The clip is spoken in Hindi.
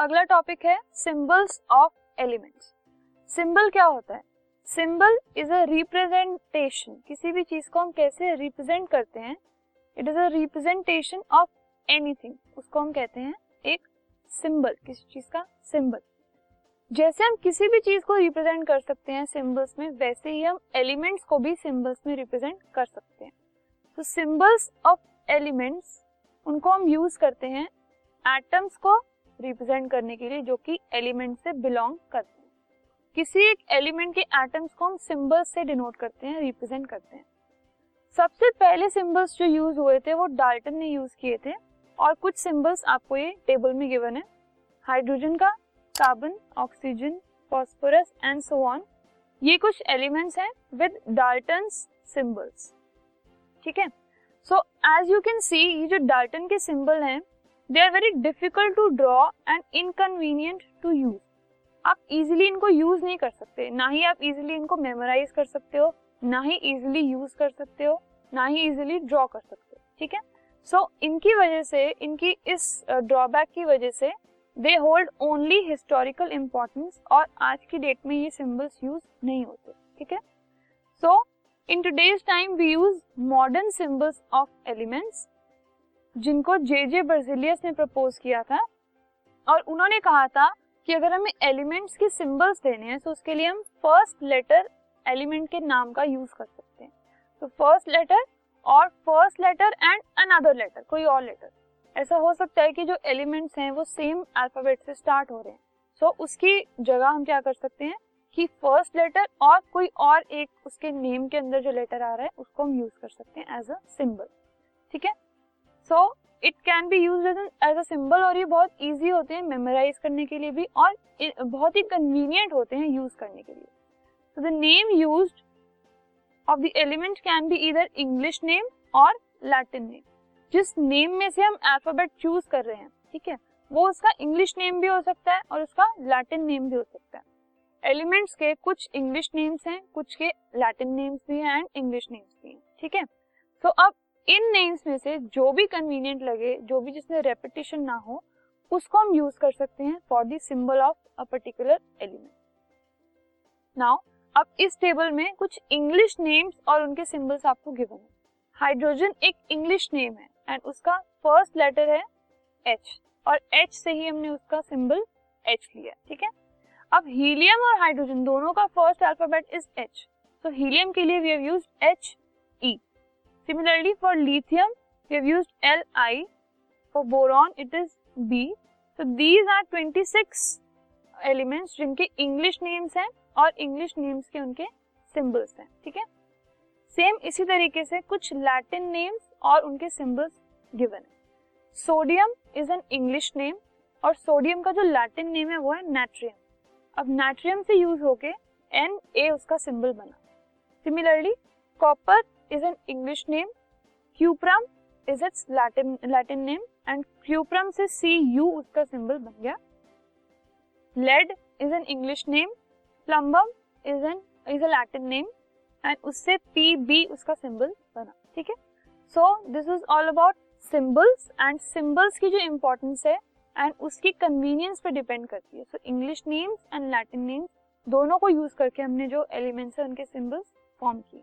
अगला टॉपिक है सिंबल्स ऑफ़ एलिमेंट्स सिंबल क्या होता है? सिंबल इज़ अ रिप्रेजेंटेशन किसी भी चीज़ को हम कैसे रिप्रेजेंट करते हैं? It is a representation of anything उसको हम कहते हैं एक सिंबल किसी चीज़ का सिंबल जैसे हम किसी भी चीज़ को रिप्रेजेंट कर सकते हैं सिंबल्स में, वैसे ही हम एलिमेंट्स को भी सिंबल्स में रिप्रेजेंट कर सकते हैं. तो सिंबल्स ऑफ़ एलिमेंट्स उनको हम यूज़ करते हैं एटम्स को रिप्रेजेंट करने के लिए जो कि एलिमेंट से बिलोंग करते हैं। किसी एक एलिमेंट के एटम्स को हम सिंबल्स से डिनोट करते हैं रिप्रेजेंट करते हैं। सबसे पहले सिंबल्स जो यूज़ हुए थे, वो डाल्टन ने यूज़ किए थे और कुछ सिंबल्स आपको ये टेबल में गिवन है। हाइड्रोजन का carbon oxygen phosphorus and so on ये कुछ एलिमेंट्स हैं विद डाल्टन्स सिंबल्स ठीक है? So as you can see ये जो डाल्टन के सिंबल हैं they are very difficult to draw and inconvenient to use आप इजिली इनको यूज़ नहीं कर सकते। ना ही आप इजिली इनको मेमोराइज कर सकते हो ना ही इजिली यूज़ कर सकते हो ना ही इजिली ड्रॉ कर सकते हो। ठीक है? सो so, इनकी वजह से इनकी इस ड्रॉबैक uh, की वजह से they hold only historical importance और आज की डेट में ये सिम्बल्स यूज़ नहीं होते। ठीक है? So in today's time we use modern symbols of elements जिनको जे जे बर्जिलियस ने प्रपोज किया था और उन्होंने कहा था कि अगर हमें एलिमेंट्स के सिंबल्स देने हैं तो उसके लिए हम फ़र्स्ट लेटर एलिमेंट के नाम का यूज़ कर सकते हैं। तो फ़र्स्ट लेटर और first letter and another letter कोई और लेटर ऐसा हो सकता है कि जो एलिमेंट्स हैं वो सेम अल्फ़ाबेट से स्टार्ट हो रहे हैं। सो so, उसकी जगह हम क्या कर सकते हैं कि फ़र्स्ट लेटर और कोई और एक उसके नेम के अंदर जो लेटर आ रहा है उसको हम यूज़ कर सकते हैं एज अ सिंबल ठीक है? So it can be use as a symbol और ये बहुत ईजी होते हैं मेमोराइज करने के लिए भी और बहुत ही कन्वीनियंट होते हैं यूज़ करने के लिए। So, the name used of the element can be either English name और Latin name. जिस नेम में से हम अल्फ़ाबेट चूज़ कर रहे हैं, ठीक है? वो उसका इंग्लिश नेम भी हो सकता है और उसका लैटिन नेम भी हो सकता है। एलिमेंट्स के कुछ इंग्लिश नेम्स हैं, कुछ के लैटिन नेम्स भी हैं एंड इंग्लिश नेम्स भी हैं, ठीक है? तो अब इन नेम्स में से जो भी कन्वीनियंट लगे, जो भी जिसमें रेपिटेशन ना हो, उसको हम यूज़ कर सकते हैं for the symbol of a particular element now अब इस टेबल में कुछ इंग्लिश नेम्स और उनके सिंबल्स आपको गिवन है हाइड्रोजन एक इंग्लिश नेम है एंड उसका फ़र्स्ट लेटर है एच और एच से ही हमने उसका सिंबल एच लिया, ठीक है? अब हीलियम और हाइड्रोजन दोनों का फ़र्स्ट अल्फ़ाबेट इज़ एच तो हीलियम के लिए we have used H similarly for lithium have used L I for boron it is B so these are 26 elements जिनके इंग्लिश नेम्स हैं और इंग्लिश नेम्स के उनके सिंबल्स हैं, ठीक है? सेम इसी तरीके से कुछ लैटिन नेम्स और उनके सिंबल्स गिवन है। Sodium is an English name और सोडियम का जो लैटिन नेम है वो है नाट्रियम अब नाट्रियम से यूज़ होके एन ए उसका सिंबल बना। Similarly copper is an English name cuprum is its Latin name and cuprum से सी यू उसका सिंबल बन गया. Lead is an English name plumbum is an is a Latin name and उससे पी बी उसका सिंबल बना. ठीक है? So this is all about symbols and symbols की जो इम्पोर्टेंस है एंड उसकी कन्वीनियंस पे डिपेंड करती है. So English names and Latin names दोनों को यूज़ करके हमने जो एलिमेंट्स है, उनके सिंबल्स फॉर्म किए.